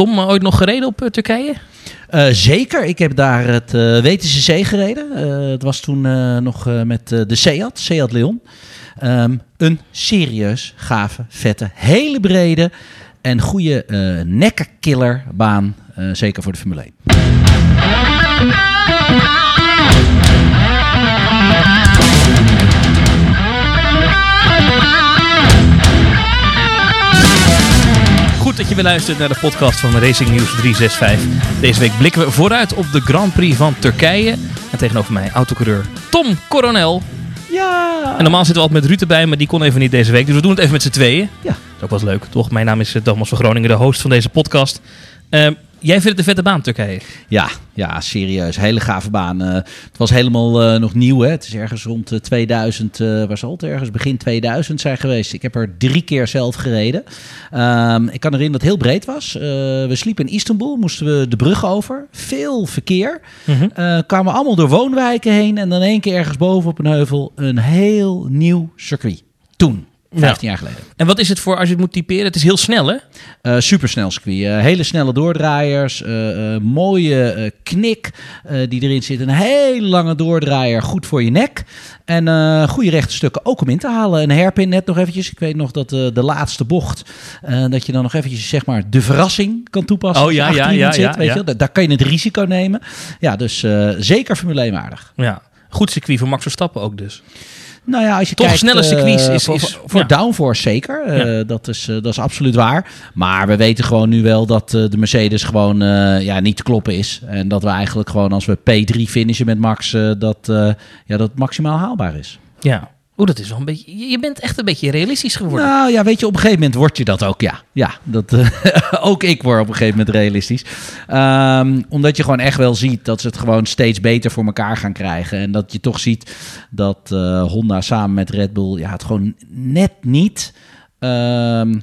Tom, eh, ooit nog gereden op eh, Turkije? Uh, zeker, ik heb daar het uh, Zee gereden. Uh, het was toen nog met de Seat, Seat Leon. Um, een serieus gave, vette, hele brede en goede nekkerkillerbaan. zeker voor de Formule 1. Dat je weer luistert naar de podcast van Racing News 365. Deze week blikken we vooruit op de Grand Prix van Turkije. En tegenover mij autocoureur Tom Coronel. Ja. En normaal zitten we altijd met Ruud erbij, maar die kon even niet deze week. Dus we doen het even met z'n tweeën. Ja. Dat is ook wel leuk, toch? Mijn naam is eh, Thomas van Groningen, de host van deze podcast. Uh, Jij vindt het een vette baan, Turkije? Ja, ja serieus. Hele gave baan. Uh, het was helemaal uh, nog nieuw. Hè? Het is ergens rond 2000, uh, waar zal het ergens? Begin 2000 zijn geweest. Ik heb er drie keer zelf gereden. Um, ik kan erin dat het heel breed was. we sliepen in Istanbul, moesten we de brug over. Veel verkeer. -hmm. kwamen allemaal door woonwijken heen. En dan één keer ergens boven op een heuvel een heel nieuw circuit. Toen. 15 jaar geleden. En wat is het voor als je het moet typeren? Het is heel snel, hè? Uh, supersnel circuit. Uh, hele snelle doordraaiers. Uh, mooie knik die erin zit. Een hele lange doordraaier. Goed voor je nek. En goede rechte stukken ook om in te halen. Een hairpin net nog eventjes. Ik weet nog dat de laatste bocht... dat je dan nog eventjes zeg maar de verrassing kan toepassen. Oh ja, ja, ja. Zit, ja, weet Je? Daar, daar, kan je het risico nemen. Ja, dus zeker Formule 1 waardig. Ja, goed circuit voor Max Verstappen ook dus. Nou ja, als je Toch kijkt, snelle circuits uh, is, voor, is, voor ja. downforce zeker. Ja. dat, is, uh, dat is absoluut waar. Maar we weten gewoon nu wel dat de Mercedes gewoon ja, niet te kloppen is. En dat we eigenlijk gewoon als we P3 finishen met Max, dat, ja, dat maximaal haalbaar is. Ja. Oeh, dat is wel een beetje. Je bent echt een beetje realistisch geworden. Nou ja, weet je, op een gegeven moment word je dat ook. Ja, ja dat, uh, ook ik word op een gegeven moment realistisch. Um, omdat je gewoon echt wel ziet dat ze het gewoon steeds beter voor elkaar gaan krijgen. En dat je toch ziet dat uh, Honda samen met Red Bull ja, het gewoon net niet. Um,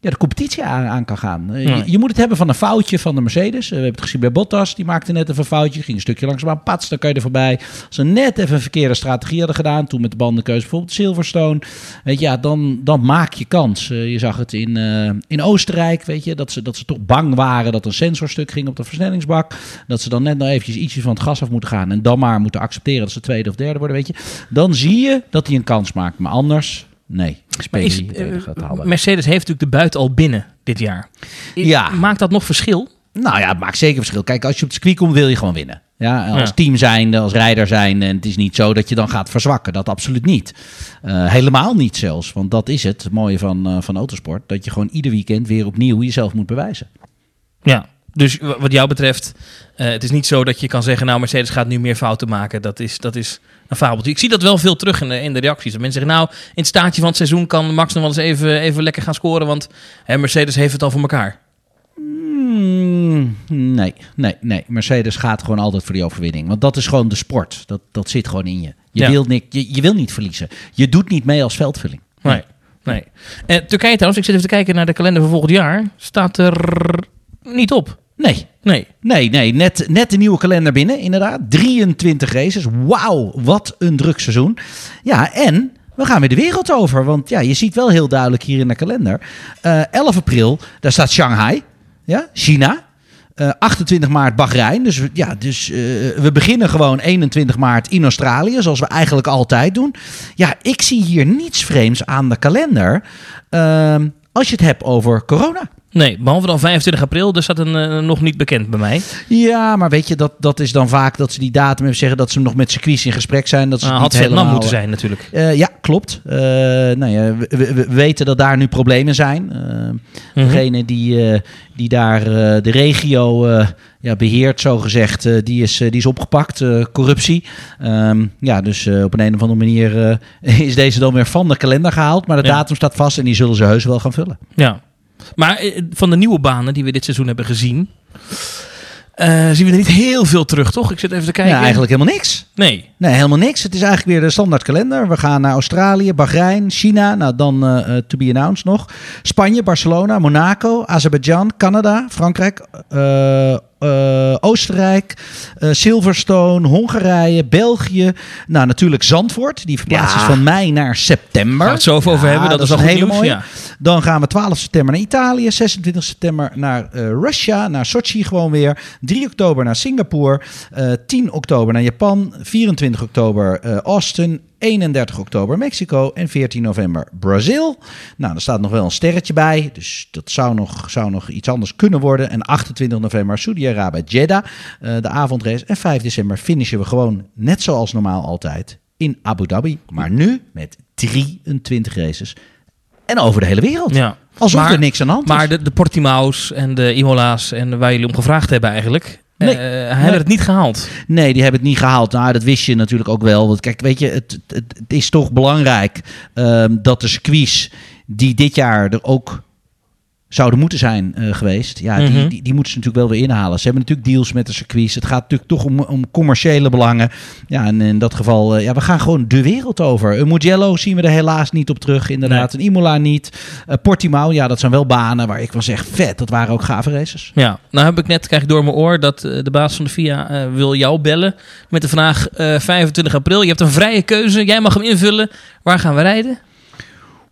ja, de competitie aan, aan kan gaan. Nee. Je, je, moet het hebben van een foutje van de Mercedes. We hebben het gezien bij Bottas, die maakte net even een foutje. Ging een stukje langzaam pats, dan kan je er voorbij. Als ze net even een verkeerde strategie hadden gedaan, toen met de bandenkeuze bijvoorbeeld Silverstone, weet je, ja, dan, dan maak je kans. Uh, je zag het in, uh, in Oostenrijk, weet je, dat ze, dat ze toch bang waren dat een sensorstuk ging op de versnellingsbak. Dat ze dan net nog eventjes ietsje van het gas af moeten gaan en dan maar moeten accepteren dat ze tweede of derde worden, weet je. Dan zie je dat hij een kans maakt, maar anders... Nee, is, uh, Mercedes heeft natuurlijk de buiten al binnen dit jaar. Ja. Maakt dat nog verschil? Nou ja, het maakt zeker verschil. Kijk, als je op het circuit komt, wil je gewoon winnen. Ja, als ja. team zijnde, als rijder zijn. En het is niet zo dat je dan gaat verzwakken. Dat absoluut niet. Uh, helemaal niet zelfs. Want dat is het, het mooie van, uh, van autosport. Dat je gewoon ieder weekend weer opnieuw jezelf moet bewijzen. Ja, dus wat jou betreft, uh, het is niet zo dat je kan zeggen... nou, Mercedes gaat nu meer fouten maken. Dat is, dat is een fabeltje. Ik zie dat wel veel terug in de, in de reacties. Dat mensen zeggen, nou, in het staartje van het seizoen... kan Max nog wel eens even, even lekker gaan scoren... want hè, Mercedes heeft het al voor elkaar. Mm, nee, nee, nee. Mercedes gaat gewoon altijd voor die overwinning. Want dat is gewoon de sport. Dat, dat zit gewoon in je. Je, ja. wil niet, je, je wil niet verliezen. Je doet niet mee als veldvulling. Nee. nee. Nee. Uh, Turkije trouwens, ik zit even te kijken naar de kalender van volgend jaar. Staat er niet op. Nee. Nee. Nee, nee. Net, net de nieuwe kalender binnen, inderdaad. 23 races. Wauw, wat een druk seizoen. Ja, en we gaan weer de wereld over. Want ja, je ziet wel heel duidelijk hier in de kalender. Uh, 11 april, daar staat Shanghai. Ja, China. Uh, 28 maart Bahrein. Dus, ja, dus uh, we beginnen gewoon 21 maart in Australië, zoals we eigenlijk altijd doen. Ja, ik zie hier niets vreemds aan de kalender. Uh, als je het hebt over corona. Nee, behalve dan 25 april, dus dat een, uh, nog niet bekend bij mij. Ja, maar weet je, dat, dat is dan vaak dat ze die datum hebben zeggen dat ze nog met circuits in gesprek zijn. Dat ze uh, had helemaal moeten zijn natuurlijk. Uh, ja, klopt. nou ja, we, we, we, weten dat daar nu problemen zijn. -hmm. Degene die, die daar de regio ja, beheert, zo gezegd, die, is, die is opgepakt. corruptie. Um, ja, dus op een, een of andere manier is deze dan weer van de kalender gehaald. Maar de Ja. datum staat vast en die zullen ze heus wel gaan vullen. Ja. Maar eh, van de nieuwe banen die we dit seizoen hebben gezien, eh, zien we er niet heel veel terug, toch? Ik zit even te kijken. Ja, eigenlijk helemaal niks. Nee. Nee, helemaal niks. Het is eigenlijk weer de standaard kalender. We gaan naar Australië, Bahrein, China. Nou, dan uh, to be announced nog. Spanje, Barcelona, Monaco, Azerbeidzjan, Canada, Frankrijk, uh, eh, Oostenrijk, eh, Silverstone, Hongarije, België. Nou, natuurlijk Zandvoort. Die verplaatst Ja. is van mei naar september. Gaan we het zo over Ja, hebben. Dat, is een al hele nieuws. mooie. Ja. Dan gaan we 12 september naar Italië, 26 september naar eh Russia, naar Sochi gewoon weer. 3 oktober naar Singapore, eh, 10 oktober naar Japan, 24 oktober Austin, 31 oktober Mexico en 14 november Brazil. Nou, er staat nog wel een sterretje bij, dus dat zou nog, zou nog iets anders kunnen worden. En 28 november Saudi-Arabië, Jeddah, eh, de avondrace. En 5 december finishen we gewoon net zoals normaal altijd in Abu Dhabi. Maar nu met 23 races en over de hele wereld. Ja. Alsof Maar- er niks aan de hand Maar is. de, de Portimao's en de Imola's en waar jullie om gevraagd hebben eigenlijk... Nee. eh, hebben het niet gehaald. Nee, die hebben het niet gehaald. Nou, dat wist je natuurlijk ook wel. Want kijk, weet je, het, het, het is toch belangrijk ehm, dat de circuits die dit jaar er ook zouden moeten zijn eh, geweest. Ja, die, Mhm. die, die moeten ze natuurlijk wel weer inhalen. Ze hebben natuurlijk deals met de circuits. Het gaat natuurlijk toch om, om commerciële belangen. Ja, en in dat geval, eh, ja, we gaan gewoon de wereld over. Een Mugello zien we er helaas niet op terug, inderdaad. Een Imola niet. Eh, Portimao, ja, dat zijn wel banen waar ik van zeg, vet, dat waren ook gave races. Ja, nou heb ik net, krijg ik door mijn oor, dat de baas van de FIA wil jou bellen met de vraag eh, 25 april. Je hebt een vrije keuze, jij mag hem invullen. Waar gaan we rijden?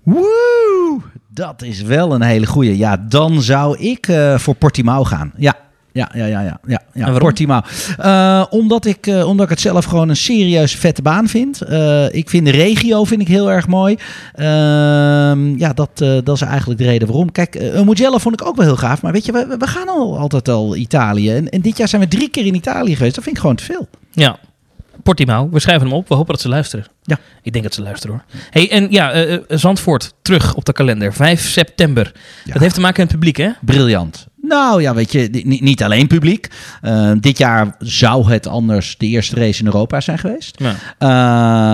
Woe! Dat is wel een hele goeie. Ja, dan zou ik eh, voor Portimao gaan. Ja. Ja, ja, ja, ja, ja, ja. Portimao. Eh, omdat, ik, eh, omdat ik het zelf gewoon een serieus vette baan vind. Ik vind de regio vind ik heel erg mooi. Ehm, ja, dat, dat is eigenlijk de reden waarom. Kijk, uh, Mugello vond ik ook wel heel gaaf. Maar weet je, we, we gaan al altijd al Italië. En, en dit jaar zijn we drie keer in Italië geweest. Dat vind ik gewoon te veel. Ja, Portimao. We schrijven hem op. We hopen dat ze luisteren. Ja. Ik denk dat ze luisteren hoor. Hey, en ja, eh, eh, Zandvoort terug op de kalender. 5 september. Ja. Dat heeft te maken met het publiek hè? Briljant. Nou ja, weet je, ni- niet alleen publiek. Eh, dit jaar zou het anders de eerste race in Europa zijn geweest. Ja.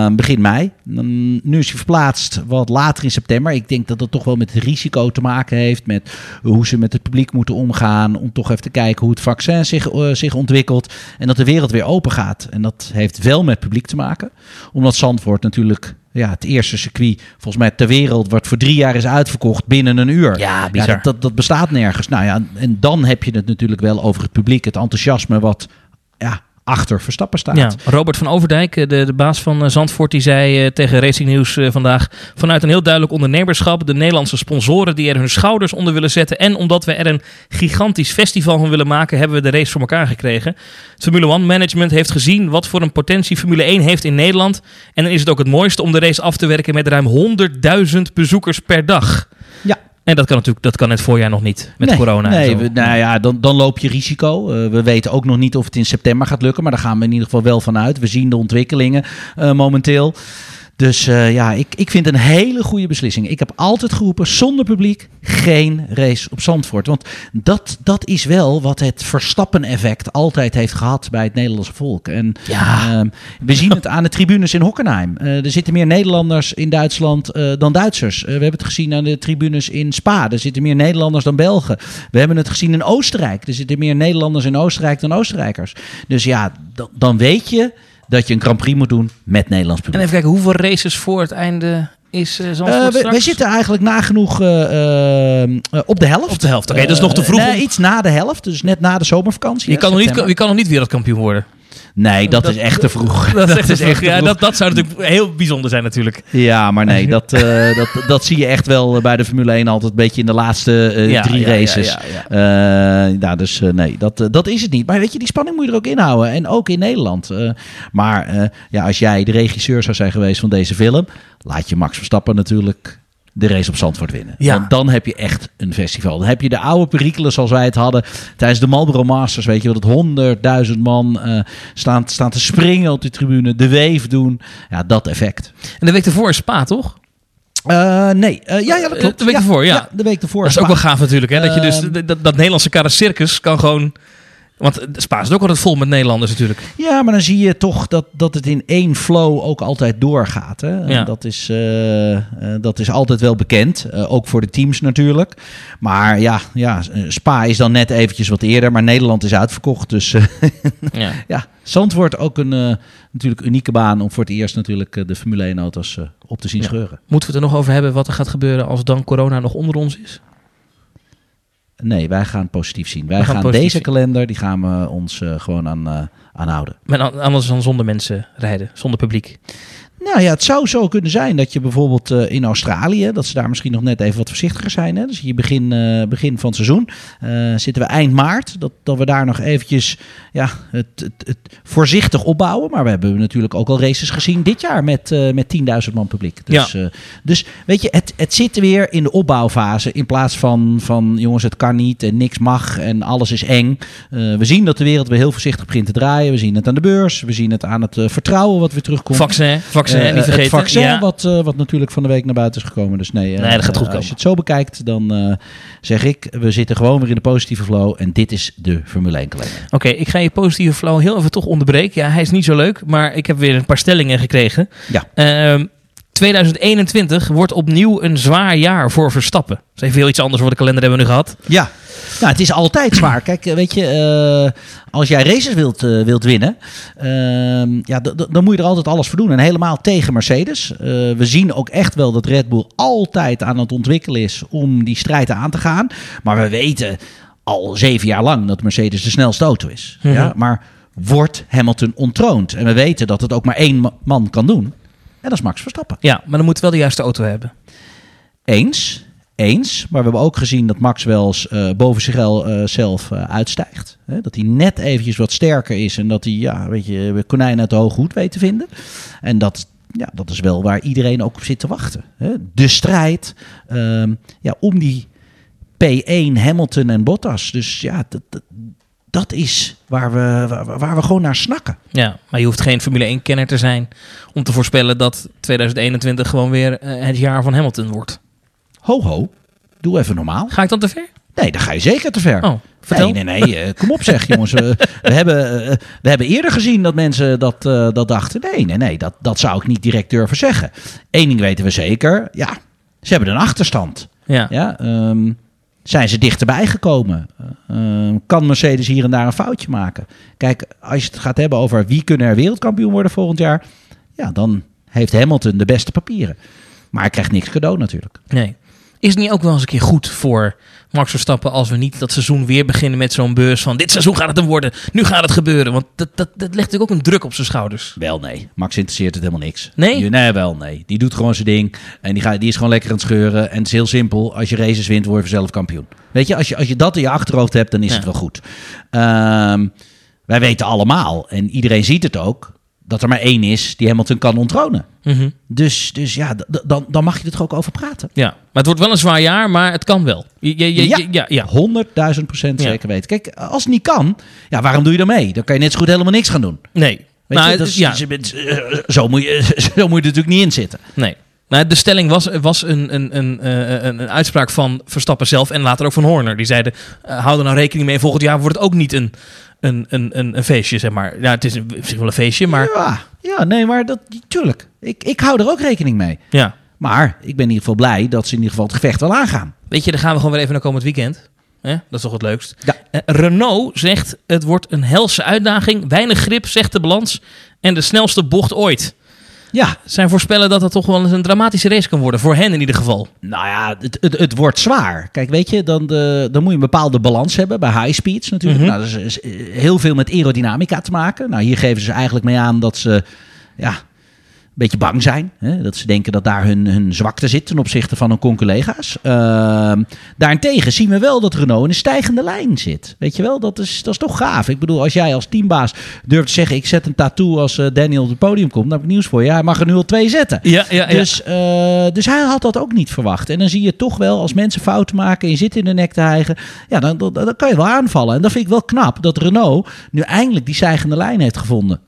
Eh, begin mei. Nu is hij verplaatst wat later in september. Ik denk dat dat toch wel met het risico te maken heeft. Met hoe ze met het publiek moeten omgaan. Om toch even te kijken hoe het vaccin zich, eh, zich ontwikkelt. En dat de wereld weer open gaat. En dat heeft wel met publiek te maken. Omdat Zandvoort natuurlijk ja, het eerste circuit volgens mij ter wereld... wat voor drie jaar is uitverkocht binnen een uur. Ja, dat, dat, dat bestaat nergens. Nou ja, en dan heb je het natuurlijk wel over het publiek. Het enthousiasme wat ja, achter Verstappen staat. Ja, Robert van Overdijk, eh, de, de baas van eh, Zandvoort, die zei eh, tegen Racing News vandaag... vanuit een heel duidelijk ondernemerschap... de Nederlandse sponsoren die er hun schouders onder willen zetten... en omdat we er een gigantisch festival van willen maken... hebben we de race voor elkaar gekregen. Formule 1 management heeft gezien wat voor een potentie Formule 1 heeft in Nederland... en dan is het ook het mooiste om de race af te werken... met ruim 100.000 bezoekers per dag. En dat kan natuurlijk dat kan het voorjaar nog niet, met nee, corona. Nee, we- nou ja, dan, dan loop je risico. Eh, we weten ook nog niet of het in september gaat lukken. Maar daar gaan we in ieder geval wel van uit. We zien de ontwikkelingen eh, momenteel. Dus eh, ja, ik, ik vind een hele goede beslissing. Ik heb altijd geroepen, zonder publiek geen race op Zandvoort. Want dat, dat is wel wat het Verstappen-effect altijd heeft gehad bij het Nederlandse volk. En Ja. ehm, we zien het aan de tribunes in Hockenheim. Eh, er zitten meer Nederlanders in Duitsland eh, dan Duitsers. We hebben het gezien aan de tribunes in Spa. Er zitten meer Nederlanders dan Belgen. We hebben het gezien in Oostenrijk. Er zitten meer Nederlanders in Oostenrijk dan Oostenrijkers. Dus ja, dan, dan weet je dat je een Grand Prix moet doen met Nederlands En publiek. even kijken, hoeveel races voor het einde is eh Zandvoort Eh, we, zitten eigenlijk nagenoeg eh, op de helft. Op de helft. Oké, dat is nog te vroeg om- iets na de helft, dus net na de zomervakantie. Je hè, kan, nog niet, je kan nog niet wereldkampioen worden. Nee, dat, Dat- is echt te vroeg. Dat is echt, is echt ja, dat, dat zou natuurlijk heel bijzonder zijn natuurlijk. Ja, maar nee, dat, eh, dat, dat zie je echt wel bij de Formule 1 altijd een beetje in de laatste eh, Ja, drie ja, ja, races. ja, ja. Ja, dus nee, dat, dat is het niet. Maar weet je, die spanning moet je er ook inhouden. En ook in Nederland. Maar ja, als jij de regisseur zou zijn geweest van deze film, laat je Max Verstappen natuurlijk de race op Zandvoort winnen. Ja. Want dan heb je echt een festival. Dan heb je de oude perikelen zoals wij het hadden tijdens de Marlboro Masters. Weet je wel, dat honderdduizend man eh, staan, staan te springen op de tribune, de weef doen. Ja, dat effect. En de week ervoor is Spa, toch? Eh, nee, Eh, ja, ja, dat klopt. De week ervoor, ja. de week ervoor. Dat is ook wel gaaf natuurlijk, hè? Dat je dus Ehm. dat, dat Nederlandse karre circus kan gewoon... Want Spa is ook altijd vol met Nederlanders natuurlijk. Ja, maar dan zie je toch dat, dat het in één flow ook altijd doorgaat. Hè? Ja. Dat, is, eh, eh, dat is altijd wel bekend. eh, ook voor de teams natuurlijk. Maar ja, ja, Spa is dan net eventjes wat eerder. Maar Nederland is uitverkocht. Dus eh, Ja. ja, Zandvoort ook een natuurlijk unieke baan... om voor het eerst natuurlijk de Formule 1-auto's op te zien Ja. scheuren. Moeten we het er nog over hebben wat er gaat gebeuren als dan corona nog onder ons is? Nee, wij gaan positief zien. Wij gaan deze kalender, die gaan we ons eh, gewoon aan, eh, aan houden. Maar an- anders dan zonder mensen rijden, zonder publiek. Nou ja, het zou zo kunnen zijn dat je bijvoorbeeld eh, in Australië, dat ze daar misschien nog net even wat voorzichtiger zijn. Hè? Dus hier begin, eh, begin van het seizoen eh, zitten we eind maart. Dat, dat we daar nog eventjes ja, het, het, het voorzichtig opbouwen. Maar we hebben natuurlijk ook al races gezien dit jaar met, met 10.000 man publiek. Dus, eh, dus weet je, het, het zit weer in de opbouwfase. In plaats van, van jongens, het kan niet en niks mag en alles is eng. We zien dat de wereld weer heel voorzichtig begint te draaien. We zien het aan de beurs. We zien het aan het vertrouwen wat weer terugkomt. Vaccin, vaccin, Eh, niet vergeten. Het vaccin, ja. wat, eh, wat natuurlijk van de week naar buiten is gekomen. Dus nee, eh, Nee, dat gaat goed eh, komen. Als je het zo bekijkt, dan eh, zeg ik, we zitten gewoon weer in de positieve flow. En dit is de Formule 1 kalender. Oké, ik ga je positieve flow heel even toch onderbreken. Ja, hij is niet zo leuk, maar ik heb weer een paar stellingen gekregen. Ja. Ehm, 2021 wordt opnieuw een zwaar jaar voor Verstappen. Dat is even heel iets anders voor de kalender hebben we nu gehad. Ja. Nou, het is altijd zwaar. Kijk, eh, weet je, eh, als jij races wilt, eh, wilt winnen, ehm, ja, dan moet je er altijd alles voor doen. En helemaal tegen Mercedes. We zien ook echt wel dat Red Bull altijd aan het ontwikkelen is om die strijd aan te gaan. Maar we weten al zeven jaar lang dat Mercedes de snelste auto is. Mhm. ja? Maar wordt Hamilton ontroond? En we weten dat het ook maar één ma- man kan doen. En dat is Max Verstappen. Ja, maar dan moet wel de juiste auto hebben. Eens, eens. Maar we hebben ook gezien dat Max wel eens eh, boven zichzelf eh, uitstijgt. Hè? Dat hij net eventjes wat sterker is en dat hij, ja, weet je, konijn uit de hoge hoed weet te vinden. En dat, ja, dat is wel waar iedereen ook op zit te wachten. Hè? De strijd ehm, ja, om die P1 Hamilton en Bottas. Dus ja, dat, dat, dat is waar we, waar, waar we gewoon naar snakken. Ja, maar je hoeft geen Formule 1-kenner te zijn om te voorspellen dat 2021 gewoon weer eh, het jaar van Hamilton wordt. Ho ho, doe even normaal. Ga ik dan te ver? Nee, dan ga je zeker te ver. Oh, vertel. Nee, nee, nee. eh, kom op zeg, jongens. We, we, hebben, eh, we hebben eerder gezien dat mensen dat, dat dachten. Nee, nee, nee. Dat, dat zou ik niet direct durven zeggen. Eén ding weten we zeker. Ja, ze hebben een achterstand. Ja. Ja, ehm, zijn ze dichterbij gekomen? Ehm, kan Mercedes hier en daar een foutje maken? Kijk, als je het gaat hebben over wie kunnen er wereldkampioen worden volgend jaar. Ja, dan heeft Hamilton de beste papieren. Maar hij krijgt niks cadeau natuurlijk. Nee. Is het niet ook wel eens een keer goed voor Max Verstappen als we niet dat seizoen weer beginnen met zo'n beurs van dit seizoen gaat het hem worden, nu gaat het gebeuren. Want dat, dat, dat legt natuurlijk ook een druk op zijn schouders. Wel nee. Max interesseert het helemaal niks. Nee? Nee, wel nee. Die doet gewoon zijn ding. En die, gaat, die is gewoon lekker aan het scheuren. En het is heel simpel. Als je races wint, word je vanzelf kampioen. Weet je, als je, als je dat in je achterhoofd hebt, dan is Ja. het wel goed. Ehm, wij weten allemaal, en iedereen ziet het ook, dat er maar één is die Hamilton kan onttronen. Mhm. Dus, dus ja, dan, dan mag je er toch ook over praten. Ja, maar het wordt wel een zwaar jaar, maar het kan wel. Je, je, je- Ja. ja, ja. 100.000 procent Ja. zeker weten. Kijk, als het niet kan, ja, waarom doe je dan mee? Dan kan je net zo goed helemaal niks gaan doen. Nee. Weet Nou, je, dat is- ja, eh, zo, moet je, zo moet je er natuurlijk niet in zitten. nee. Nou, de stelling was, was een, een, een, eh, een, een uitspraak van Verstappen zelf en later ook van Horner. Die zeiden, eh, hou er nou rekening mee, volgend jaar wordt het ook niet een, een, een, een, een feestje, zeg maar. Ja, het is op zich wel een feestje, maar Ja, ja nee, maar dat, tuurlijk. Ik, ik hou er ook rekening mee. ja. Maar ik ben in ieder geval blij dat ze in ieder geval het gevecht wel aangaan. Weet je, dan gaan we gewoon weer even naar komend weekend. Hè? Dat is toch het leukst. Ja. Eh, Renault zegt, het wordt een helse uitdaging. Weinig grip, zegt de balans. En de snelste bocht ooit. Ja, Zijn voorspellen dat het toch wel eens een dramatische race kan worden. Voor hen in ieder geval. nou ja, het, het, het wordt zwaar. Kijk, weet je, dan, de, dan moet je een bepaalde balans hebben bij high speeds natuurlijk. Mhm. Nou, dat is, is heel veel met aerodynamica te maken. Nou, hier geven ze eigenlijk mee aan dat ze ja, beetje bang zijn. Hè? Dat ze denken dat daar hun, hun zwakte zit ten opzichte van hun conculega's. Ehm daarentegen zien we wel dat Renault in een stijgende lijn zit. Weet je wel, dat is, dat is toch gaaf. Ik bedoel, als jij als teambaas durft te zeggen... ik zet een tattoo als eh, Daniel op het podium komt... dan heb ik nieuws voor je. Hij mag er nu al twee zetten. Ja, ja, ja. Dus, eh, dus hij had dat ook niet verwacht. En dan zie je toch wel, als mensen fouten maken en je zit in de nek te hijgen, ja, dan, dan, dan kan je wel aanvallen. En dat vind ik wel knap dat Renault nu eindelijk die stijgende lijn heeft gevonden.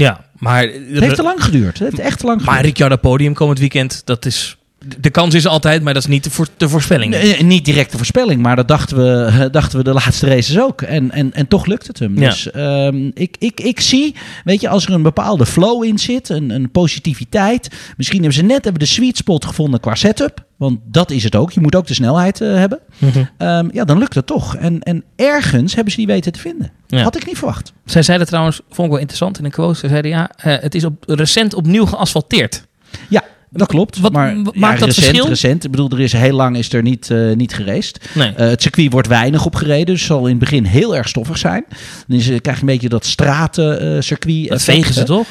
Ja, maar... Het heeft te lang geduurd. Het heeft echt te lang Maar geduurd. Ricciardo podium komend weekend, dat is... De kans is altijd, maar dat is niet de, voor, de voorspelling. Nee, niet directe voorspelling, maar dat dachten we, dachten we de laatste races ook. En, en, en toch lukt het hem. Ja. Dus ehm, ik, ik, ik zie, weet je, als er een bepaalde flow in zit, een, een positiviteit. Misschien hebben ze net hebben de sweet spot gevonden qua setup. Want dat is het ook. Je moet ook de snelheid eh, hebben. Mhm. Ehm, ja, dan lukt het toch. En, en ergens hebben ze die weten te vinden. Ja. Had ik niet verwacht. Zij zeiden trouwens, vond ik wel interessant in een quote. Ze zeiden ja, eh, het is op, recent opnieuw geasfalteerd. Dat klopt. Wat maar maakt ja, dat recent, verschil? Recent. Ik bedoel, er is heel lang is er niet, eh niet gereest. Nee. Eh, het circuit wordt weinig opgereden, dus zal in het begin heel erg stoffig zijn. Dan is, eh, krijg je een beetje dat stratencircuit. dat vegen ze toch?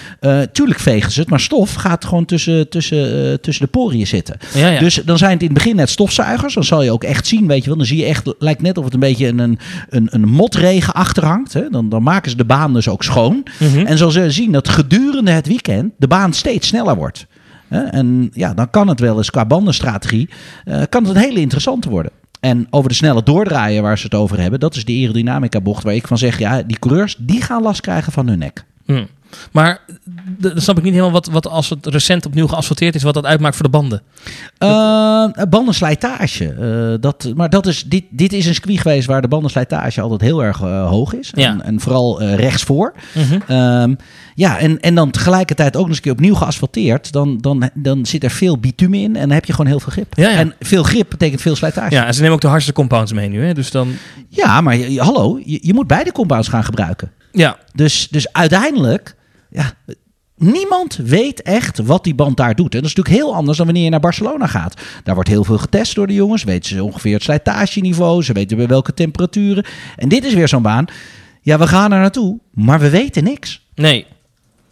Tuurlijk vegen ze het, maar stof gaat gewoon tussen, tussen, tussen de poriën zitten. Ja, ja. Dus dan zijn het in het begin net stofzuigers. Dan zal je ook echt zien, weet je wel. Dan zie je echt, lijkt net of het een beetje een, een, een, een motregen achterhangt. Hè. Dan, dan maken ze de baan dus ook schoon. Mhm. En zo zullen we zien dat gedurende het weekend de baan steeds sneller wordt. En ja, dan kan het wel eens qua bandenstrategie, eh, kan het een hele interessante worden. En over de snelle doordraaien waar ze het over hebben, dat is de aerodynamica bocht waar ik van zeg, ja, die coureurs die gaan last krijgen van hun nek. Hm. Maar dan snap ik niet helemaal wat, wat als het recent opnieuw geasfalteerd is, wat dat uitmaakt voor de banden. Eh, bandenslijtage. eh, dat, maar dat is, dit, dit is een circuit geweest waar de bandenslijtage altijd heel erg eh, hoog is. Ja. En, en vooral rechtsvoor. Mhm. Ehm, ja, en, en dan tegelijkertijd ook nog eens een keer opnieuw geasfalteerd. Dan, dan, dan zit er veel bitumen in en dan heb je gewoon heel veel grip. Ja, ja. En veel grip betekent veel slijtage. Ja, en ze nemen ook de hardste compounds mee nu, hè? Dus dan, Ja, maar hallo, je, je moet beide compounds gaan gebruiken. ja, Dus, dus uiteindelijk, ja, niemand weet echt wat die band daar doet. En dat is natuurlijk heel anders dan wanneer je naar Barcelona gaat. Daar wordt heel veel getest door de jongens. Weten ze ongeveer het slijtageniveau. Ze weten bij welke temperaturen. En dit is weer zo'n baan. Ja, we gaan er naartoe, maar we weten niks. nee.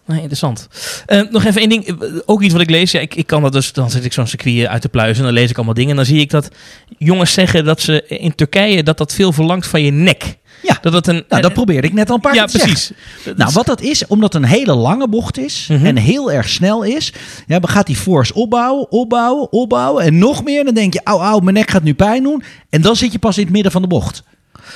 Nee, interessant. Eh, nog even één ding. Eh, Ook iets wat ik lees. Ja, ik, ik kan dat dus. Dan zit ik zo'n circuit uit te pluizen. En dan lees ik allemaal dingen. En dan zie ik dat jongens zeggen dat ze in Turkije. dat dat veel verlangt van je nek. Ja, Dat het een. nou, dat probeerde ik net al een paar ja, keer te zeggen. precies. Nou, wat dat is, omdat het een hele lange bocht is Mhm. en heel erg snel is, ja, dan gaat die force opbouwen, opbouwen, opbouwen en nog meer. Dan denk je, auw, auw, mijn nek gaat nu pijn doen. En dan zit je pas in het midden van de bocht.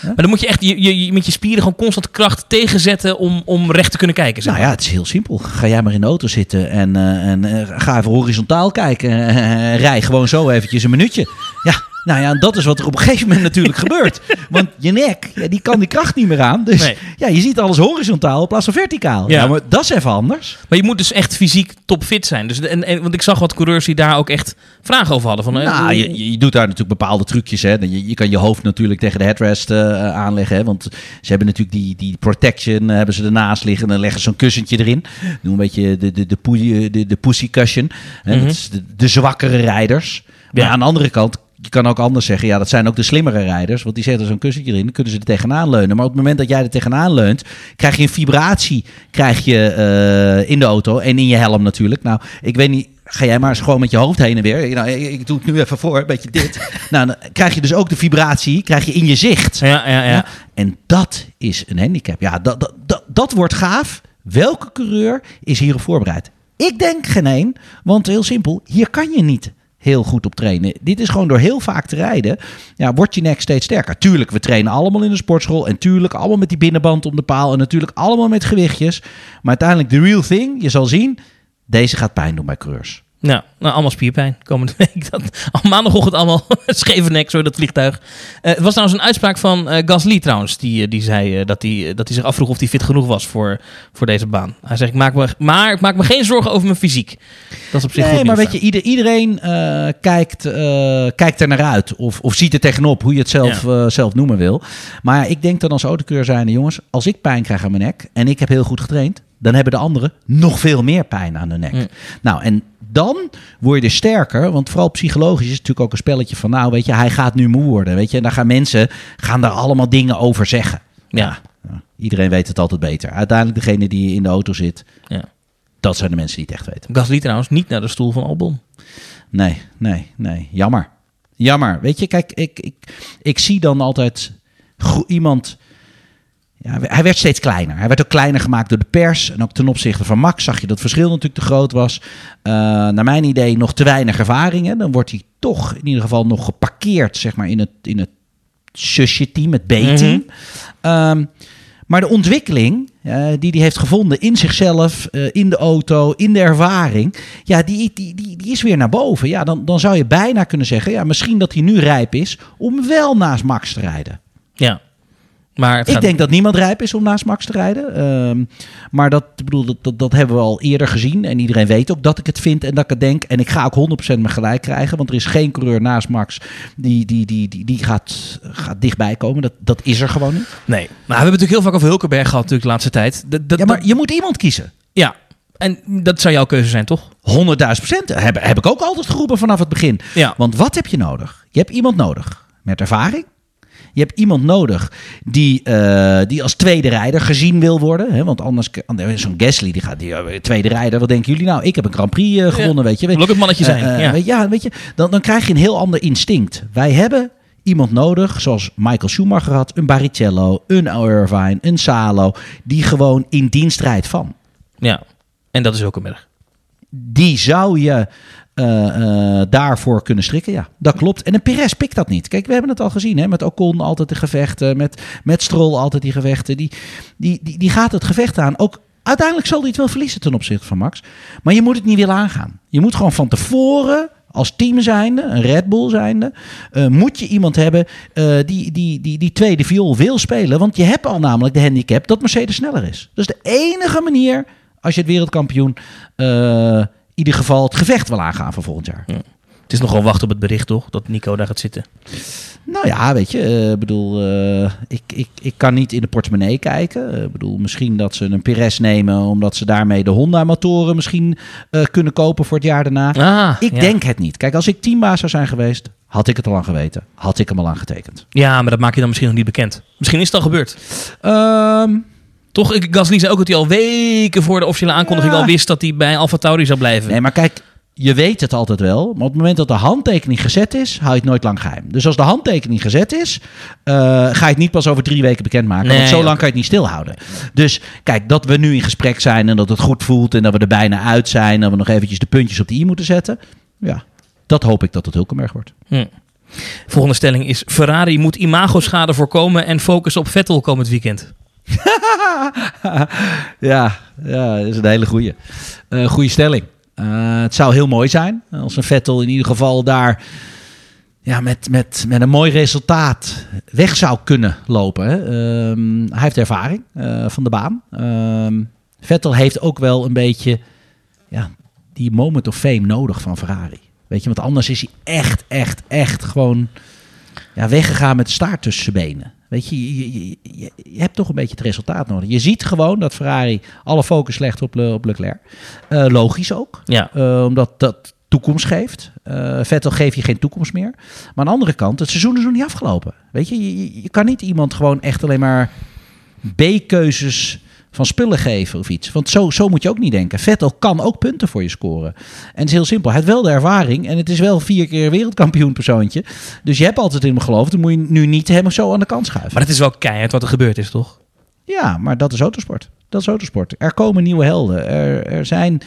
Maar dan moet je echt je, je, je- met je spieren gewoon constant kracht tegenzetten. om, om recht te kunnen kijken. Zeg Nou ja, het is heel simpel. Ga jij maar in de auto zitten en, eh, en eh, ga even horizontaal kijken. Rij gewoon zo eventjes een minuutje. Ja, nou ja, dat is wat er op een gegeven moment natuurlijk gebeurt. Want je nek, ja, die kan die kracht niet meer aan. Dus Nee. ja, je ziet alles horizontaal in plaats van verticaal. Ja. Ja. maar dat is even anders. Maar je moet dus echt fysiek topfit zijn. Dus, en, en, want ik zag wat coureurs die daar ook echt vragen over hadden. Van, eh, Nou, je, je doet daar natuurlijk bepaalde trucjes. Hè. Je, je kan je hoofd natuurlijk tegen de headrest eh, aanleggen. Hè. Want ze hebben natuurlijk die, die protection eh, hebben ze ernaast liggen. En dan leggen ze zo'n kussentje erin. Doe een beetje de, de, de, poe- de, de pussy cushion. Hè. Mhm. Dat is de, de zwakkere rijders. Maar Ja. aan de andere kant, je kan ook anders zeggen. Ja, dat zijn ook de slimmere rijders. Want die zetten zo'n kussentje erin. Dan kunnen ze er tegenaan leunen. Maar op het moment dat jij er tegenaan leunt, krijg je een vibratie krijg je, eh, in de auto. En in je helm natuurlijk. Nou, ik weet niet. Ga jij maar eens gewoon met je hoofd heen en weer. Nou, ik, ik doe het nu even voor, een beetje dit. nou, dan krijg je dus ook de vibratie krijg je in je zicht. ja, ja, ja. Ja, En dat is een handicap. Ja, dat, dat, dat, dat wordt gaaf. Welke coureur is hierop voorbereid? Ik denk geen één, want heel simpel, hier kan je niet heel goed op trainen. Dit is gewoon door heel vaak te rijden, ja, wordt je nek steeds sterker. Tuurlijk, we trainen allemaal in de sportschool en tuurlijk allemaal met die binnenband om de paal en natuurlijk allemaal met gewichtjes. Maar uiteindelijk de real thing, je zal zien, deze gaat pijn doen bij coureurs. Nou, nou, allemaal spierpijn komende week. Dat, al maandagochtend allemaal scheve nek, zo dat vliegtuig. Eh, het was trouwens een uitspraak van eh, Gasly trouwens. Die, eh, die zei dat hij dat hij zich afvroeg of hij fit genoeg was voor, voor deze baan. Hij zegt, ik maak me, maar ik maak me geen zorgen over mijn fysiek. Dat is op zich Nee, goed maar weet je, ieder, iedereen kijkt, kijkt er naar uit. Of, of ziet er tegenop, hoe je het zelf, zelf noemen wil. Maar ja, ik denk dan als autokeur zijnde, jongens, als ik pijn krijg aan mijn nek en ik heb heel goed getraind, dan hebben de anderen nog veel meer pijn aan de nek. Mm. Nou, en dan word je sterker, want vooral psychologisch is het natuurlijk ook een spelletje van, nou, weet je, hij gaat nu moe worden, weet je. En dan gaan mensen gaan daar allemaal dingen over zeggen. Ja. Ja, iedereen weet het altijd beter. Uiteindelijk degene die in de auto zit, Ja. dat zijn de mensen die het echt weten. Gasly trouwens niet naar de stoel van Albon. Nee, nee, nee. Jammer. Jammer. Weet je, kijk, ik, ik, ik zie dan altijd iemand. Ja, hij werd steeds kleiner. Hij werd ook kleiner gemaakt door de pers. En ook ten opzichte van Max zag je dat het verschil natuurlijk te groot was. Eh, naar mijn idee nog te weinig ervaringen. Dan wordt hij toch in ieder geval nog geparkeerd zeg maar, in het, in het zusje-team, het B-team. Ehm, maar de ontwikkeling eh, die hij heeft gevonden in zichzelf, eh, in de auto, in de ervaring, ja, die, die, die, die is weer naar boven. Ja, dan, dan zou je bijna kunnen zeggen, ja, misschien dat hij nu rijp is om wel naast Max te rijden. Ja. Maar Ik gaat- denk dat niemand rijp is om naast Max te rijden. Ehm, maar dat, bedoel, dat, dat, dat hebben we al eerder gezien. En iedereen weet ook dat ik het vind en dat ik het denk. En ik ga ook 100% me gelijk krijgen. Want er is geen coureur naast Max die, die, die, die, die gaat, gaat dichtbij komen. Dat, dat is er gewoon niet. Nee. Maar we hebben het natuurlijk heel vaak over Hulkenberg gehad natuurlijk de laatste tijd. Dat, dat, Ja, maar je moet iemand kiezen. ja. En dat zou jouw keuze zijn, toch? 100.000 procent. Heb, heb ik ook altijd geroepen vanaf het begin. Ja. Want wat heb je nodig? Je hebt iemand nodig met ervaring. Je hebt iemand nodig die, eh, die als tweede rijder gezien wil worden. Hè? Want anders, zo'n Gasly, die gaat die, eh, tweede rijder. Wat denken jullie nou? Ik heb een Grand Prix eh, gewonnen, weet je. Het mannetje zijn. Ja. weet, je, ja, weet je, dan, dan krijg je een heel ander instinct. Wij hebben iemand nodig, zoals Michael Schumacher had, een Barrichello, een Irvine, een Salo, die gewoon in dienst rijdt van. ja. En dat is ook een berg. Die zou je daarvoor kunnen strikken, ja. Dat klopt. En een Perez pikt dat niet. Kijk, we hebben het al gezien, hè? met Ocon altijd de gevechten, met, met Stroll altijd die gevechten. Die, die, die, die gaat het gevecht aan. Ook uiteindelijk zal hij het wel verliezen ten opzichte van Max. Maar je moet het niet willen aangaan. Je moet gewoon van tevoren als team zijnde, een Red Bull zijnde, eh, moet je iemand hebben eh, die, die, die, die tweede viool wil spelen. Want je hebt al namelijk de handicap dat Mercedes sneller is. Dat is de enige manier als je het wereldkampioen eh, ieder geval het gevecht wil aangaan voor volgend jaar. Het is nogal wachten op het bericht, toch? Dat Nico daar gaat zitten. Nou ja, weet je, ik bedoel, eh, ik, ik, ik kan niet in de portemonnee kijken. Eh, Ik bedoel, misschien dat ze een Perez nemen omdat ze daarmee de Honda-motoren misschien kunnen kopen voor het jaar daarna. Ah, ik ja. denk het niet. Kijk, als ik teambaas zou zijn geweest, had ik het al lang geweten. Had ik hem al aangetekend. Ja, maar dat maak je dan misschien nog niet bekend. Misschien is het al gebeurd. Ehm Toch, ik- Gasly zei ook dat hij al weken voor de officiële aankondiging Ja. al wist dat hij bij Alfa Tauri zou blijven. nee, maar kijk, je weet het altijd wel. Maar op het moment dat de handtekening gezet is, hou je het nooit lang geheim. Dus als de handtekening gezet is, eh, ga je het niet pas over drie weken bekendmaken. Nee, want zo lang kan je het niet stilhouden. Dus kijk, dat we nu in gesprek zijn en dat het goed voelt en dat we er bijna uit zijn. En dat we nog eventjes de puntjes op de i moeten zetten. Ja, dat hoop ik dat het Hulkenberg wordt. Hm. Volgende stelling is: Ferrari moet imagoschade voorkomen en focussen op Vettel komend weekend. ja, ja, dat is een hele goede. goede stelling. Eh, het zou heel mooi zijn als een Vettel in ieder geval daar ja, met, met, met een mooi resultaat weg zou kunnen lopen. Hè. Ehm, hij heeft ervaring eh, van de baan. Ehm, Vettel heeft ook wel een beetje ja, die moment of fame nodig van Ferrari. Weet je, want anders is hij echt, echt, echt gewoon ja, weggegaan met staart tussen zijn benen. Weet je, je, je, je, je hebt toch een beetje het resultaat nodig. Je ziet gewoon dat Ferrari alle focus legt op, Le, op Leclerc. Eh, logisch ook, Ja, eh, omdat dat toekomst geeft. Eh, Vettel geeft je geen toekomst meer. Maar aan de andere kant, het seizoen is nog niet afgelopen. Weet je- je kan niet iemand gewoon echt alleen maar B-keuzes van spullen geven of iets. Want zo, zo moet je ook niet denken. Vettel kan ook punten voor je scoren. En het is heel simpel. Hij heeft wel de ervaring en het is wel vier keer wereldkampioen persoontje. Dus je hebt altijd in hem geloofd. Dan moet je nu niet hem zo aan de kant schuiven. maar het is wel keihard wat er gebeurd is, toch? Ja, maar dat is autosport. Dat is autosport. Er komen nieuwe helden. Er, er zijn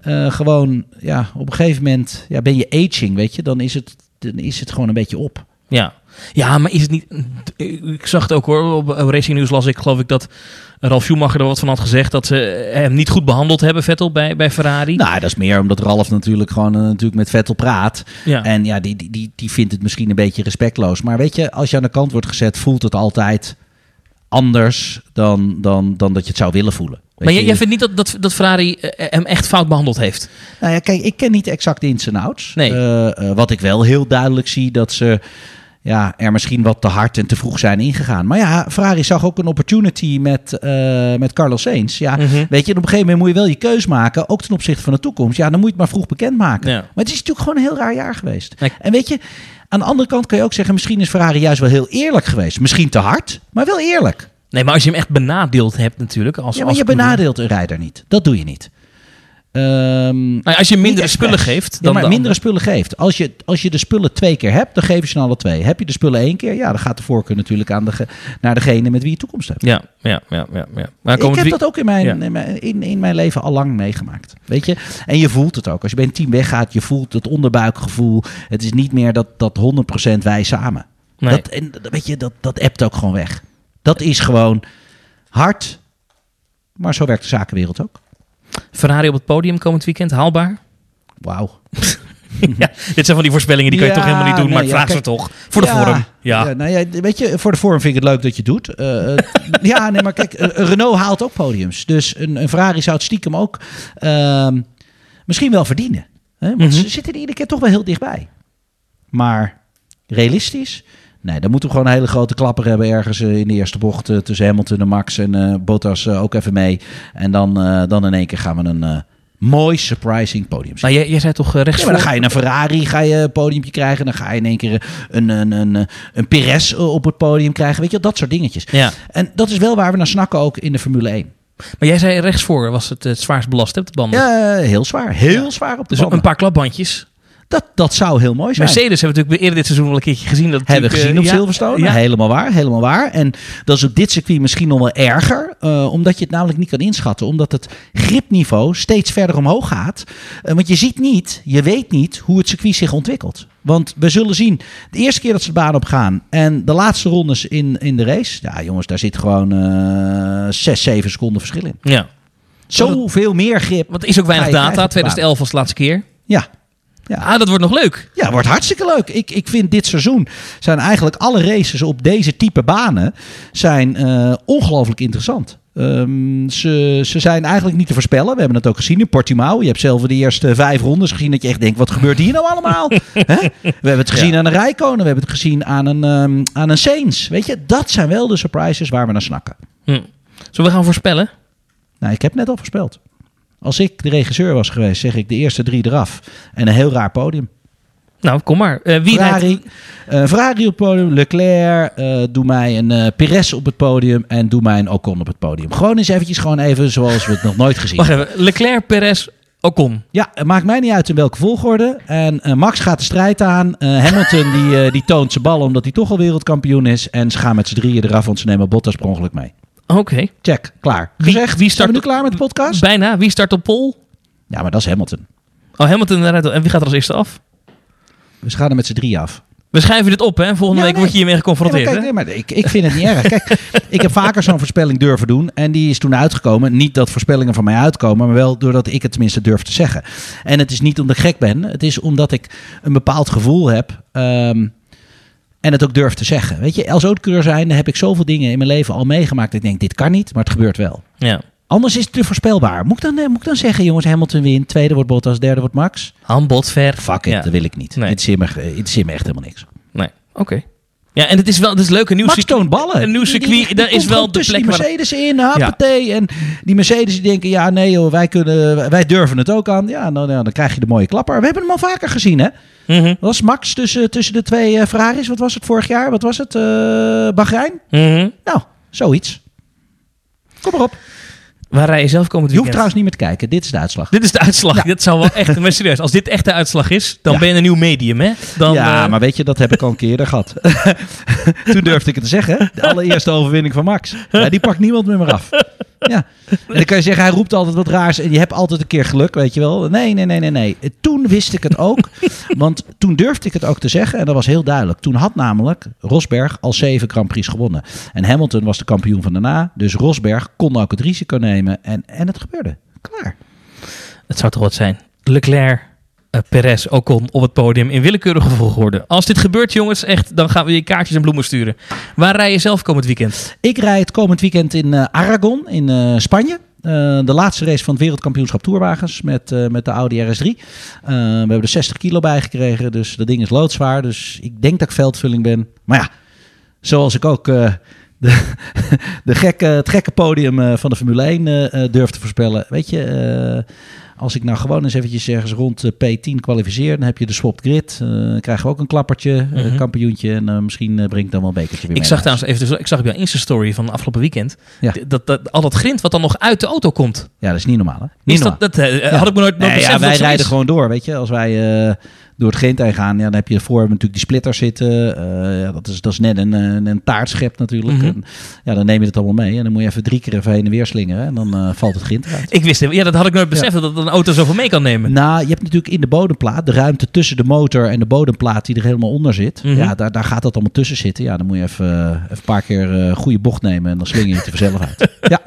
eh, gewoon, ja, op een gegeven moment ja, ben je aging, weet je. Dan is het, dan is het gewoon een beetje op. Ja. Ja, maar is het niet... Ik zag het ook hoor, op Racing News las ik geloof ik dat Ralf Schumacher er wat van had gezegd... dat ze hem niet goed behandeld hebben, Vettel, bij, bij Ferrari. Nou, dat is meer omdat Ralf natuurlijk gewoon eh, natuurlijk met Vettel praat. ja. En ja, die, die, die, die vindt het misschien een beetje respectloos. Maar weet je, als je aan de kant wordt gezet, voelt het altijd anders dan, dan, dan dat je het zou willen voelen. Weet maar jij, je? jij vindt niet dat, dat, dat Ferrari eh, hem echt fout behandeld heeft? Nou ja, kijk, ik ken niet exact de ins en outs. Nee. Eh, wat ik wel heel duidelijk zie, dat ze ja, er misschien wat te hard en te vroeg zijn ingegaan. Maar ja, Ferrari zag ook een opportunity met, eh, met Carlos Sainz. Ja, Mhm. weet je, op een gegeven moment moet je wel je keus maken, ook ten opzichte van de toekomst. Ja, dan moet je het maar vroeg bekendmaken. Ja. Maar het is natuurlijk gewoon een heel raar jaar geweest. Nee. En weet je, aan de andere kant kan je ook zeggen, misschien is Ferrari juist wel heel eerlijk geweest. Misschien te hard, maar wel eerlijk. Nee, maar als je hem echt benadeeld hebt natuurlijk... Als, Ja, maar als je benadeelt een rijder niet. Dat doe je niet. Ehm, Nou als je mindere spullen geeft... ja, Dan maar mindere spullen geeft. Als je, als je de spullen twee keer hebt, dan geven ze alle twee. Heb je de spullen één keer, ja, dan gaat de voorkeur natuurlijk aan de naar degene met wie je toekomst hebt. Ja, ja, ja, ja. ja. Maar Ik heb dat ook in mijn, Ja. in, mijn, in, in mijn leven al lang meegemaakt. Weet je? En je voelt het ook. Als je bij een team weggaat, je voelt het onderbuikgevoel. Het is niet meer dat, dat 100% wij samen. Nee. Dat, en weet je, dat, dat appt ook gewoon weg. Dat is gewoon hard. Maar zo werkt de zakenwereld ook. Ferrari op het podium komend weekend, haalbaar? Wauw. ja, dit zijn van die voorspellingen, die kan je Ja, toch helemaal niet doen, nee, maar ik ja, vraag ze toch. Voor de Ja, vorm. Ja. nou ja, weet je, voor de vorm vind ik het leuk dat je het doet. Eh, ja, nee, maar kijk, eh, Renault haalt ook podiums. Dus een, een Ferrari zou het stiekem ook ehm, misschien wel verdienen. Hè? Want Mhm. ze zitten er iedere keer toch wel heel dichtbij. Maar realistisch? Nee, dan moeten we gewoon een hele grote klapper hebben ergens eh, in de eerste bocht eh, tussen Hamilton en Max en eh, Bottas ook even mee. En dan, dan in één keer gaan we een, mooi surprising podium zien. Maar jij, jij zei toch rechts Ja, maar dan ga je naar Ferrari, ga je een podiumpje krijgen. Dan ga je in één keer een, een, een, een Perez op het podium krijgen. Weet je, dat soort dingetjes. Ja. En dat is wel waar we naar snakken ook in de Formule 1. Maar jij zei rechtsvoor was het het zwaarst belast hè, op de banden. Ja, heel zwaar. Heel zwaar op de dus banden. een paar klapbandjes. Dat, dat zou heel mooi zijn. Mercedes hebben we natuurlijk eerder dit seizoen al een keertje gezien. Dat Hebben we gezien op eh, ja, Silverstone. Ja. Helemaal waar, helemaal waar. En dat is op dit circuit misschien nog wel erger. eh, omdat je het namelijk niet kan inschatten. Omdat het gripniveau steeds verder omhoog gaat. Eh, want je ziet niet, je weet niet hoe het circuit zich ontwikkelt. Want we zullen zien, de eerste keer dat ze de baan op gaan. En de laatste rondes in, in de race. Ja jongens, daar zit gewoon eh 6, 7 seconden verschil in. Ja. Zoveel meer grip. Want er is ook weinig data. op de baan. 2011 was de laatste keer. Ja, Ja. Ah, dat wordt nog leuk. Ja, wordt hartstikke leuk. Ik, ik vind dit seizoen zijn eigenlijk alle races op deze type banen zijn eh, ongelooflijk interessant. Ehm, ze, ze zijn eigenlijk niet te voorspellen. We hebben het ook gezien in Portimao. Je hebt zelf de eerste vijf rondes gezien dat je echt denkt, wat gebeurt hier nou allemaal? We hebben het gezien aan een Rijkonen. We hebben het gezien aan een, ehm, aan een Saints. Weet je, dat zijn wel de surprises waar we naar snakken. Hm. Zullen we gaan voorspellen? Nou, ik heb net al voorspeld. Als ik de regisseur was geweest, zeg ik de eerste drie eraf. En een heel raar podium. Nou, kom maar. Eh, wie rijdt- Ferrari, eh, Ferrari op het podium, Leclerc, eh, doe mij een Perez op het podium en doe mij een Ocon op het podium. Gewoon eens eventjes, gewoon even zoals we het nog nooit gezien Wacht hebben. even. Leclerc, Perez, Ocon. Ja, het maakt mij niet uit in welke volgorde. En Max gaat de strijd aan. Hamilton die, die toont zijn bal omdat hij toch al wereldkampioen is. En ze gaan met z'n drieën eraf, want ze nemen Bottas per ongeluk mee. Oké. Check, klaar. Wie- Gezegd, wie zijn start we nu klaar met de podcast? Bijna. Wie start op pol? Ja, maar dat is Hamilton. Oh, Hamilton rijdt. En wie gaat er als eerste af? We gaan er met z'n drieën af. We schrijven dit op, hè? Volgende Ja, week nee. word je hiermee Ja, maar geconfronteerd, kijk, hè? nee, maar ik, ik vind het niet erg. Kijk, ik heb vaker zo'n voorspelling durven doen. En die is toen uitgekomen. Niet dat voorspellingen van mij uitkomen, maar wel doordat ik het tenminste durf te zeggen. En het is niet omdat ik gek ben. Het is omdat ik een bepaald gevoel heb. ehm, en het ook durf te zeggen. Weet je, als autocoureur zijn heb ik zoveel dingen in mijn leven al meegemaakt. Dat ik denk, dit kan niet, maar het gebeurt wel. Ja. Anders is het te voorspelbaar. Moet ik dan, eh, moet ik dan zeggen, jongens, Hamilton wint. Tweede wordt Bottas, derde wordt Max. Handbot, ver. Fuck it, Ja. dat wil ik niet. Nee. Het interesseert me, me echt helemaal niks. Nee. Oké. Ja, en het is wel het is leuk. Een nieuw Max toont ballen. Een nieuw die- circuit, die daar is wel de plek die waar... Mercedes in, happatee. En die Mercedes die denken, ja nee joh, wij, kunnen, wij durven het ook aan. Ja, dan, ja, dan krijg je de mooie klapper. We hebben hem al vaker gezien hè. Mhm. Dat was Max tussen, tussen de twee eh, Ferraris. Wat was het vorig jaar? Wat was het? eh Bahrein? Mhm. Nou, zoiets. Kom maar op. Waar rij je zelf komend Je hoeft trouwens niet meer te kijken. Dit is de uitslag. Dit is de uitslag. Ja. Dit zou wel echt... Maar serieus, als dit echt de uitslag is, dan Ja. ben je een nieuw medium, hè? Dan, ja, eh, maar weet je, dat heb ik al een keer gehad. Toen durfde ik het te zeggen. De allereerste overwinning van Max. Ja, die pakt niemand meer, meer af. Ja. En dan kan je zeggen, hij roept altijd wat raars en je hebt altijd een keer geluk, weet je wel. Nee, nee, nee, nee, nee. Toen wist ik het ook. Want toen durfde ik het ook te zeggen en dat was heel duidelijk. Toen had namelijk Rosberg al zeven Grand Prix gewonnen. En Hamilton was de kampioen van daarna. Dus Rosberg kon ook het risico nemen en, en het gebeurde. Klaar. Het zou toch wat zijn. Leclerc, eh, Perez, Ocon op het podium in willekeurige volgorde. Als dit gebeurt, jongens, echt, dan gaan we je kaartjes en bloemen sturen. Waar rij je zelf komend weekend? Ik rijd komend weekend in eh, Aragon in eh, Spanje. Eh, de laatste race van het wereldkampioenschap toerwagens met, eh, met de Audi RS3. Eh, we hebben er 60 kilo bij gekregen, dus dat ding is loodzwaar. Dus ik denk dat ik veldvulling ben. Maar ja, zoals ik ook de, de gekke, het gekke podium van de Formule 1 eh, eh, durf te voorspellen. Weet je, als ik nou gewoon eens eventjes ergens rond eh, P10 kwalificeer, dan heb je de swapped grid. Dan krijgen we ook een klappertje, eh, Mhm. kampioentje. En misschien eh, breng ik dan wel een bekertje weer Ik mee zag trouwens even, ik zag op jouw Insta-story van afgelopen weekend, Ja. dat, dat, al dat grind wat dan nog uit de auto komt. Ja, dat is niet normaal. Hè? Niet normaal. dat, dat Ja. had ik me nooit, nooit Nee, beseft ja, wij rijden is. gewoon door, weet je. Als wij door het Gent heen gaan, ja, dan heb je voor natuurlijk die splitters zitten. Eh, ja, dat, is, dat is net een, een, een taartschep natuurlijk. Mhm. En, ja, dan neem je het allemaal mee. En dan moet je even drie keer even heen en weer slingeren. En dan eh, valt het grind eruit. Ik wist het, ja, dat had ik nooit beseft, dat een auto zoveel mee kan nemen. Nou, je hebt natuurlijk in de bodemplaat de ruimte tussen de motor en de bodemplaat die er helemaal onder zit. Mhm. Ja, daar, daar gaat dat allemaal tussen zitten. Ja, dan moet je even, eh, even een paar keer eh goede bocht nemen en dan slinger je het er vanzelf uit. Ja,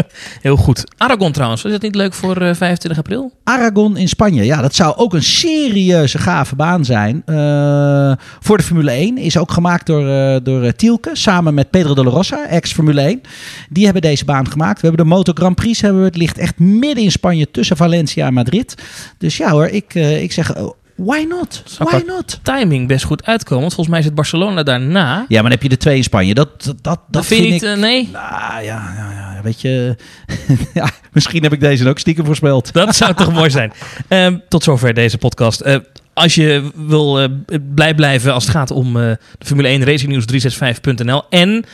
Heel goed. Aragon trouwens, is dat niet leuk voor eh, 25 april? Aragon in Spanje. Ja, dat zou ook een serieuze gave baan zijn. Eh, voor de Formule 1. Is ook gemaakt door, eh door eh, Tielke. Samen met Pedro de la Rosa, ex-Formule 1. Die hebben deze baan gemaakt. We hebben de Moto Grand Prix. Hebben we. Het ligt echt midden in Spanje tussen Valencia en Madrid. Dus ja hoor, ik, eh, ik zeg... why not? Why not? Timing best goed uitkomen, want volgens mij zit Barcelona daarna. Ja, maar dan heb je de twee in Spanje. Dat, dat, dat, Dat vind je niet, ik... eh, nee? Nou, ja, ja, ja. weet je, ja, misschien heb ik deze ook stiekem voorspeld. Dat zou toch mooi zijn. Ehm, tot zover deze podcast. Eh, als je wil eh, blij blijven als het gaat om de Formule 1 Racing News 365.nl en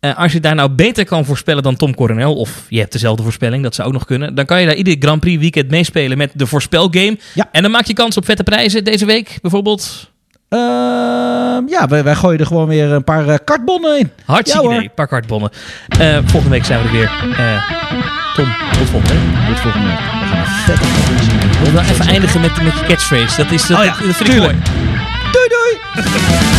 eh, als je daar nou beter kan voorspellen dan Tom Coronel, of je hebt dezelfde voorspelling, dat zou ook nog kunnen, dan kan je daar ieder Grand Prix weekend meespelen met de voorspelgame. Ja. En dan maak je kans op vette prijzen deze week bijvoorbeeld. Ehm, ja, wij, wij gooien er gewoon weer een paar eh, kartbonnen in. Hartstikke Ja, idee, pak kartbonnen. Eh, volgende week zijn we er weer. Tom, tot volgende week. Tot volgende week. We gaan een vette Ik wil wel even eindigen met, met je catchphrase. Dat, is, dat, Oh ja, dat vind ik tuurlijk. mooi. Doei doei!